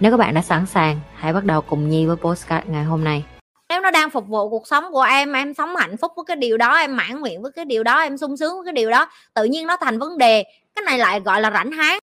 Nếu các bạn đã sẵn sàng, hãy bắt đầu cùng Nhi với postcard ngày hôm nay. Nếu nó đang phục vụ cuộc sống của em, em sống hạnh phúc với cái điều đó, em mãn nguyện với cái điều đó, em sung sướng với cái điều đó, tự nhiên nó thành vấn đề. Cái này lại gọi là rảnh háng.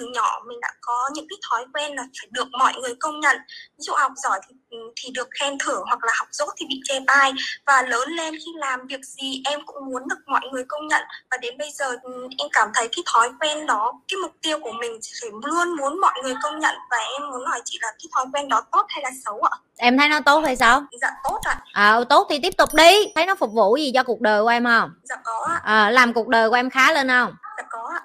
Từ nhỏ mình đã có những cái thói quen là phải được mọi người công nhận ví dụ học giỏi thì ừ, thì được khen thưởng hoặc là học dốt thì bị chê bai và lớn lên khi làm việc gì em cũng muốn được mọi người công nhận và đến bây giờ ừ, em cảm thấy cái thói quen đó cái mục tiêu của mình phải luôn muốn mọi người công nhận và em muốn hỏi chị là cái thói quen đó tốt hay là xấu ạ Em thấy nó tốt hay sao? dạ tốt ạ À, tốt thì tiếp tục đi. Thấy nó phục vụ gì cho cuộc đời của em không? dạ có ạ À, làm cuộc đời của em khá lên không?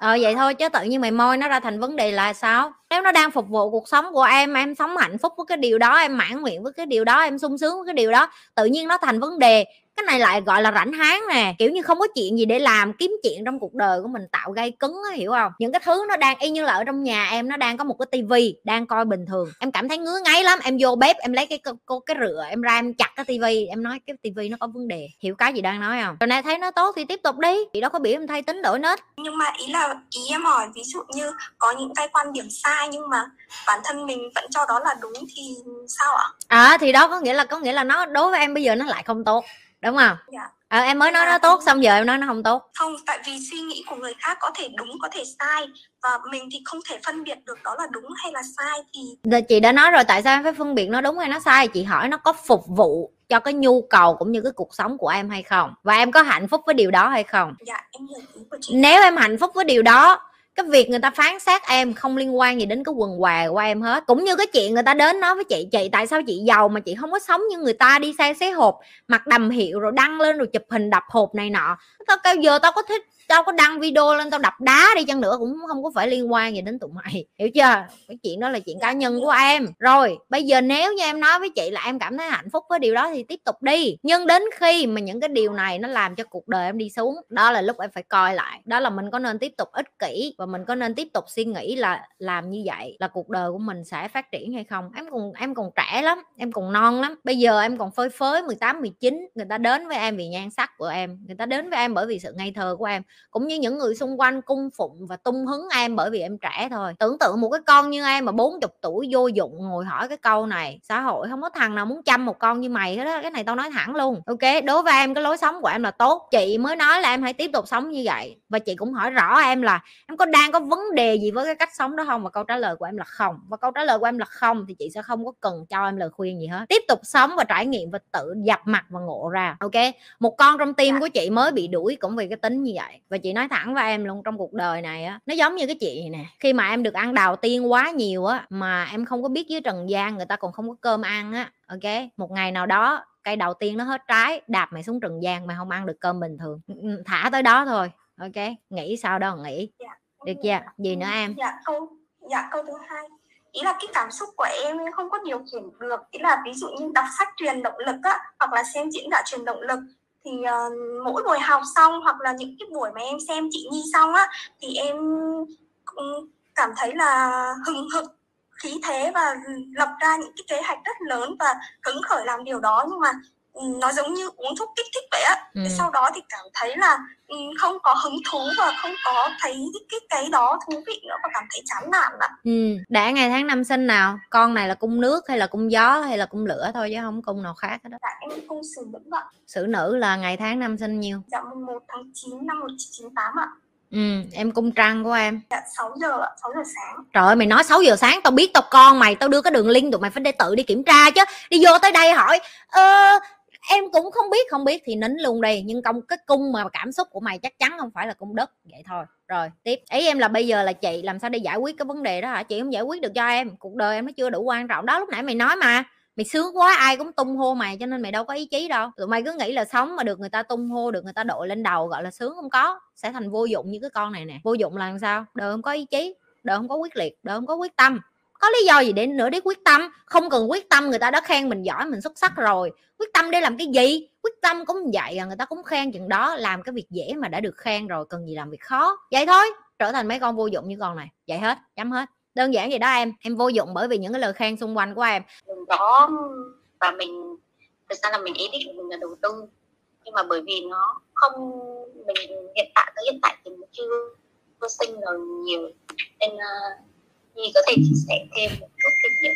Ờ vậy thôi chứ tự nhiên mày môi nó ra thành vấn đề là sao? Nếu nó đang phục vụ cuộc sống của em, em sống hạnh phúc với cái điều đó, em mãn nguyện với cái điều đó, em sung sướng với cái điều đó, tự nhiên nó thành vấn đề. Cái này lại gọi là rảnh háng nè, kiểu như không có chuyện gì để làm, kiếm chuyện trong cuộc đời của mình tạo gây cứng á, hiểu không? Những cái thứ nó đang y như là ở trong nhà em nó đang có một cái tivi đang coi bình thường. Em cảm thấy ngứa ngáy lắm, em vô bếp em lấy cái cái, cái, cái rửa em ra em chặt cái tivi, em nói cái tivi nó có vấn đề. Hiểu cái gì đang nói không? Rồi này thấy nó tốt thì tiếp tục đi. Chị đâu có biểu em thay tính đổi nết. nhưng mà ý là ý em hỏi ví dụ như có những cái quan điểm sai nhưng mà bản thân mình vẫn cho đó là đúng thì sao ạ À thì đó có nghĩa là có nghĩa là nó đối với em bây giờ nó lại không tốt, đúng không? Dạ. Ờ, em mới nói nó tốt xong giờ em nói nó không tốt. không tại vì suy nghĩ của người khác có thể đúng có thể sai và mình thì không thể phân biệt được đó là đúng hay là sai thì Rồi chị đã nói rồi tại sao em phải phân biệt nó đúng hay nó sai chị hỏi nó có phục vụ cho cái nhu cầu cũng như cái cuộc sống của em hay không và em có hạnh phúc với điều đó hay không dạ em hiểu ý của chị nếu em hạnh phúc với điều đó cái việc người ta phán xét em không liên quan gì đến cái quần què của em hết. Cũng như cái chuyện người ta đến nói với chị chị, tại sao chị giàu mà chị không có sống như người ta đi xe xế hộp, mặc đầm hiệu rồi đăng lên rồi chụp hình đập hộp này nọ? Tao kêu, giờ tao có thích tao có đăng video lên tao đập đá đi chăng nữa cũng không có phải liên quan gì đến tụi mày, hiểu chưa? Cái chuyện đó là chuyện cá nhân của em. Rồi, bây giờ nếu như em nói với chị là em cảm thấy hạnh phúc với điều đó thì tiếp tục đi. Nhưng đến khi mà những cái điều này nó làm cho cuộc đời em đi xuống, đó là lúc em phải coi lại. Đó là mình có nên tiếp tục ích kỷ và mình có nên tiếp tục suy nghĩ là làm như vậy là cuộc đời của mình sẽ phát triển hay không? Em còn em còn trẻ lắm, em còn non lắm. Bây giờ em còn phơi phới 18 19 người ta đến với em vì nhan sắc của em, người ta đến với em bởi vì sự ngây thơ của em cũng như những người xung quanh cung phụng và tung hứng em bởi vì em trẻ thôi. Tưởng tượng một cái con như em mà 40 tuổi vô dụng ngồi hỏi cái câu này xã hội không có thằng nào muốn chăm một con như mày hết đó cái này tao nói thẳng luôn. Ok đối với em cái lối sống của em là tốt. Chị mới nói là em hãy tiếp tục sống như vậy. Và chị cũng hỏi rõ em là em có đang có vấn đề gì với cái cách sống đó không? Và câu trả lời của em là không. Và câu trả lời của em là không thì chị sẽ không có cần cho em lời khuyên gì hết. Tiếp tục sống và trải nghiệm và tự dập mặt và ngộ ra. Ok một con trong tim của chị mới bị đuổi cũng vì cái tính như vậy và chị nói thẳng với em luôn trong cuộc đời này á nó giống như cái chị này nè khi mà em được ăn đào tiên quá nhiều á mà em không có biết dưới trần gian người ta còn không có cơm ăn á ok? Một ngày nào đó cây đầu tiên nó hết trái đạp mày xuống trần gian mày không ăn được cơm bình thường. Ừ, thả tới đó thôi ok? Nghĩ sao đâu nghĩ. Được chưa? Gì nữa em? dạ câu dạ câu thứ hai. Ý là cái cảm xúc của em em không có điều khiển được. Ý là ví dụ như đọc sách truyền động lực á hoặc là xem diễn giả truyền động lực thì uh, mỗi buổi học xong hoặc là những cái buổi mà em xem chị Nhi xong á thì em cũng cảm thấy là hừng hực khí thế và lập ra những cái kế hoạch rất lớn và hứng khởi làm điều đó. Nhưng mà nó giống như uống thuốc kích thích vậy á. Ừ. sau đó thì cảm thấy là ừ, không có hứng thú và không có thấy cái, cái đó thú vị nữa và cảm thấy chán nản ạ. Ừ. đã ngày tháng năm sinh nào con này là cung nước hay là cung gió hay là cung lửa thôi chứ không cung nào khác hết đó dạ em cung sử nữ ạ. Sử nữ là ngày tháng năm sinh nhiêu dạ mùng 1 tháng 9 năm 1998 ạ. Ừ em cung trăng của em. Dạ 6 giờ ạ 6 giờ sáng. Trời ơi mày nói 6 giờ sáng tao biết tao con mày tao đưa cái đường link tụi mày phải để tự đi kiểm tra chứ. Đi vô tới đây hỏi ơ em cũng không biết không biết thì nín luôn đi. Nhưng công, cái cung mà cảm xúc của mày chắc chắn không phải là cung đất. Vậy thôi, rồi, tiếp. Ý em là bây giờ là chị làm sao để giải quyết cái vấn đề đó hả? Chị không giải quyết được cho em. Cuộc đời em nó chưa đủ quan trọng. Đó, lúc nãy mày nói mà, mày sướng quá, ai cũng tung hô mày, cho nên mày đâu có ý chí đâu. Tụi mày cứ nghĩ là sống mà được người ta tung hô, được người ta đội lên đầu, gọi là sướng không có, sẽ thành vô dụng như cái con này nè. Vô dụng là làm sao? Đời không có ý chí, đời không có quyết liệt, đời không có quyết tâm có lý do gì để nữa để quyết tâm? Không cần quyết tâm người ta đã khen mình giỏi mình xuất sắc rồi. Quyết tâm để làm cái gì? Quyết tâm cũng vậy à người ta cũng khen chừng đó làm cái việc dễ mà đã được khen rồi cần gì làm việc khó? Vậy thôi trở thành mấy con vô dụng như con này. Vậy hết chấm hết. Đơn giản vậy đó em em vô dụng bởi vì những cái lời khen xung quanh của em. Mình có và mình thực ra là mình ý định của mình là đầu tư. Nhưng mà bởi vì nó không mình hiện tại tới hiện tại thì mình chưa chưa sinh rồi nhiều. Nên uh, Nhi có thể chia sẻ thêm một chút kinh nghiệm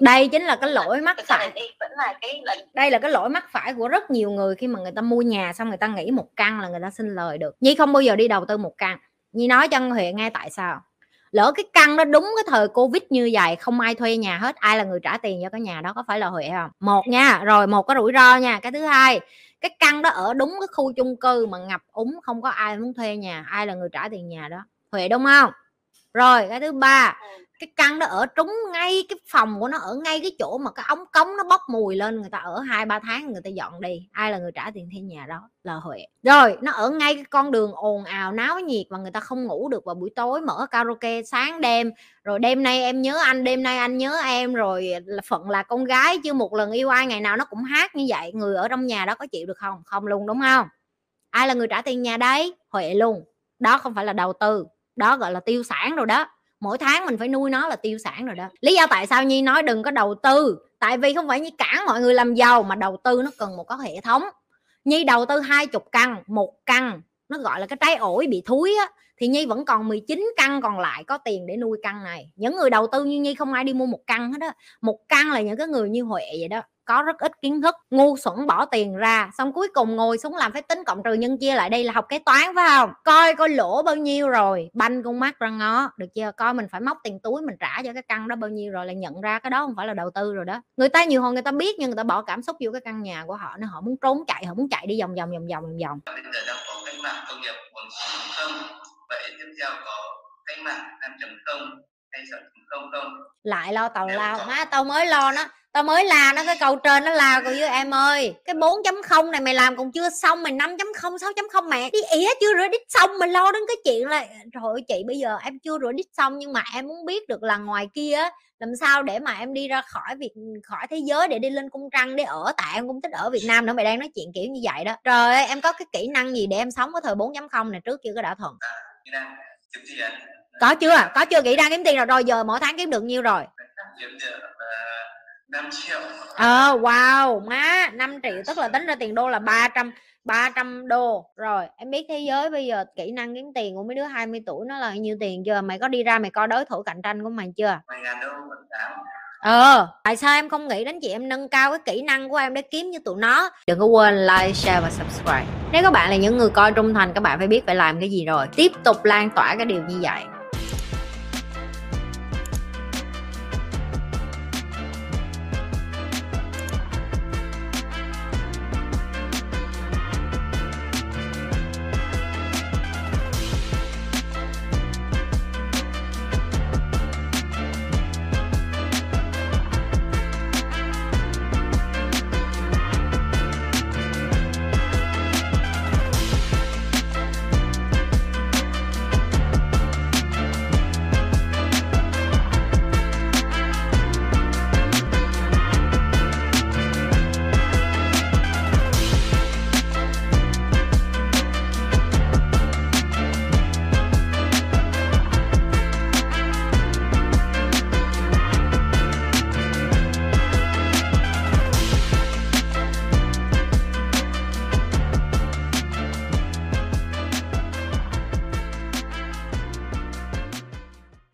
đây chính là cái lỗi mắc phải. đây vẫn là cái lần đây là cái lỗi mắc phải của rất nhiều người khi mà người ta mua nhà xong người ta nghĩ một căn là người ta xin lời được. Nhi không bao giờ đi đầu tư một căn. Nhi nói cho huệ nghe tại sao. Lỡ cái căn đó đúng cái thời covid như vậy không ai thuê nhà hết ai là người trả tiền cho cái nhà đó có phải là huệ không? Một nha rồi một cái rủi ro nha. Cái thứ hai cái căn đó ở đúng cái khu chung cư mà ngập úng không có ai muốn thuê nhà ai là người trả tiền nhà đó. Huệ đúng không rồi cái thứ ba ừ. cái căn đó ở trúng ngay cái phòng của nó ở ngay cái chỗ mà cái ống cống nó bốc mùi lên người ta ở hai ba tháng người ta dọn đi ai là người trả tiền thuê nhà đó là huệ. Rồi nó ở ngay cái con đường ồn ào náo nhiệt và người ta không ngủ được vào buổi tối mở karaoke sáng đêm. Rồi đêm nay em nhớ anh đêm nay anh nhớ em rồi là phận là con gái chưa một lần yêu ai ngày nào nó cũng hát như vậy người ở trong nhà đó có chịu được không? Không luôn đúng không? Ai là người trả tiền nhà đấy? Huệ luôn. Đó không phải là đầu tư đó, gọi là tiêu sản rồi đó. Mỗi tháng mình phải nuôi nó là tiêu sản rồi đó. Lý do tại sao nhi nói đừng có đầu tư? Tại vì không phải như cản mọi người làm giàu mà đầu tư nó cần một có hệ thống. Nhi đầu tư hai chục căn, một căn, nó gọi là cái trái ổi bị thúi á, thì nhi vẫn còn 19 căn còn lại có tiền để nuôi căn này. Những người đầu tư như nhi không ai đi mua một căn hết á. Một căn là những cái người như huệ vậy đó có rất ít kiến thức, ngu xuẩn bỏ tiền ra, xong cuối cùng ngồi xuống làm phép tính cộng trừ nhân chia lại đây là học cái toán, phải không? Coi coi lỗ bao nhiêu rồi, banh con mắt ra ngó. Được chưa? Coi mình phải móc tiền túi mình trả cho cái căn đó bao nhiêu rồi là nhận ra cái đó không phải là đầu tư rồi đó. Người ta nhiều hồi người ta biết nhưng người ta bỏ cảm xúc vô cái căn nhà của họ nên họ muốn trốn chạy, họ muốn chạy đi vòng vòng vòng vòng vòng vòng. Bây giờ đang có cách mạng công nghiệp 4.0 vậy tiếp theo có cách mạng 5.0 lại lo tàu lao. má tao mới lo nó tao mới la nó cái câu trên nó la cô với em ơi. Cái 4.0 này mày làm còn chưa xong mày 5.0 6.0 mẹ đi ỉa chưa rửa đít xong mày lo đến cái chuyện là rồi chị bây giờ em chưa rửa đít xong nhưng mà em muốn biết được là ngoài kia làm sao để mà em đi ra khỏi việc khỏi thế giới để đi lên cung trăng để ở tại em cũng thích ở Việt Nam nữa. Mày đang nói chuyện kiểu như vậy đó. Trời ơi em có cái kỹ năng gì để em sống cái thời 4.0 này trước chưa có đã thuận có chưa? Có chưa? Nghĩ ra kiếm tiền rồi. Rồi, giờ mỗi tháng kiếm được nhiêu rồi? 5 triệu ờ wow, má. 5 triệu, tức là tính ra tiền đô là 300 300 đô. Rồi, em biết thế giới bây giờ kỹ năng kiếm tiền của mấy đứa 20 tuổi nó là nhiêu tiền chưa? Mày có đi ra mày coi đối thủ cạnh tranh của mày chưa? Ờ tại sao em không nghĩ đến chị em nâng cao cái kỹ năng của em để kiếm như tụi nó? Đừng có quên like, share và subscribe. Nếu các bạn là những người coi trung thành, các bạn phải biết phải làm cái gì rồi. Tiếp tục lan tỏa cái điều như vậy.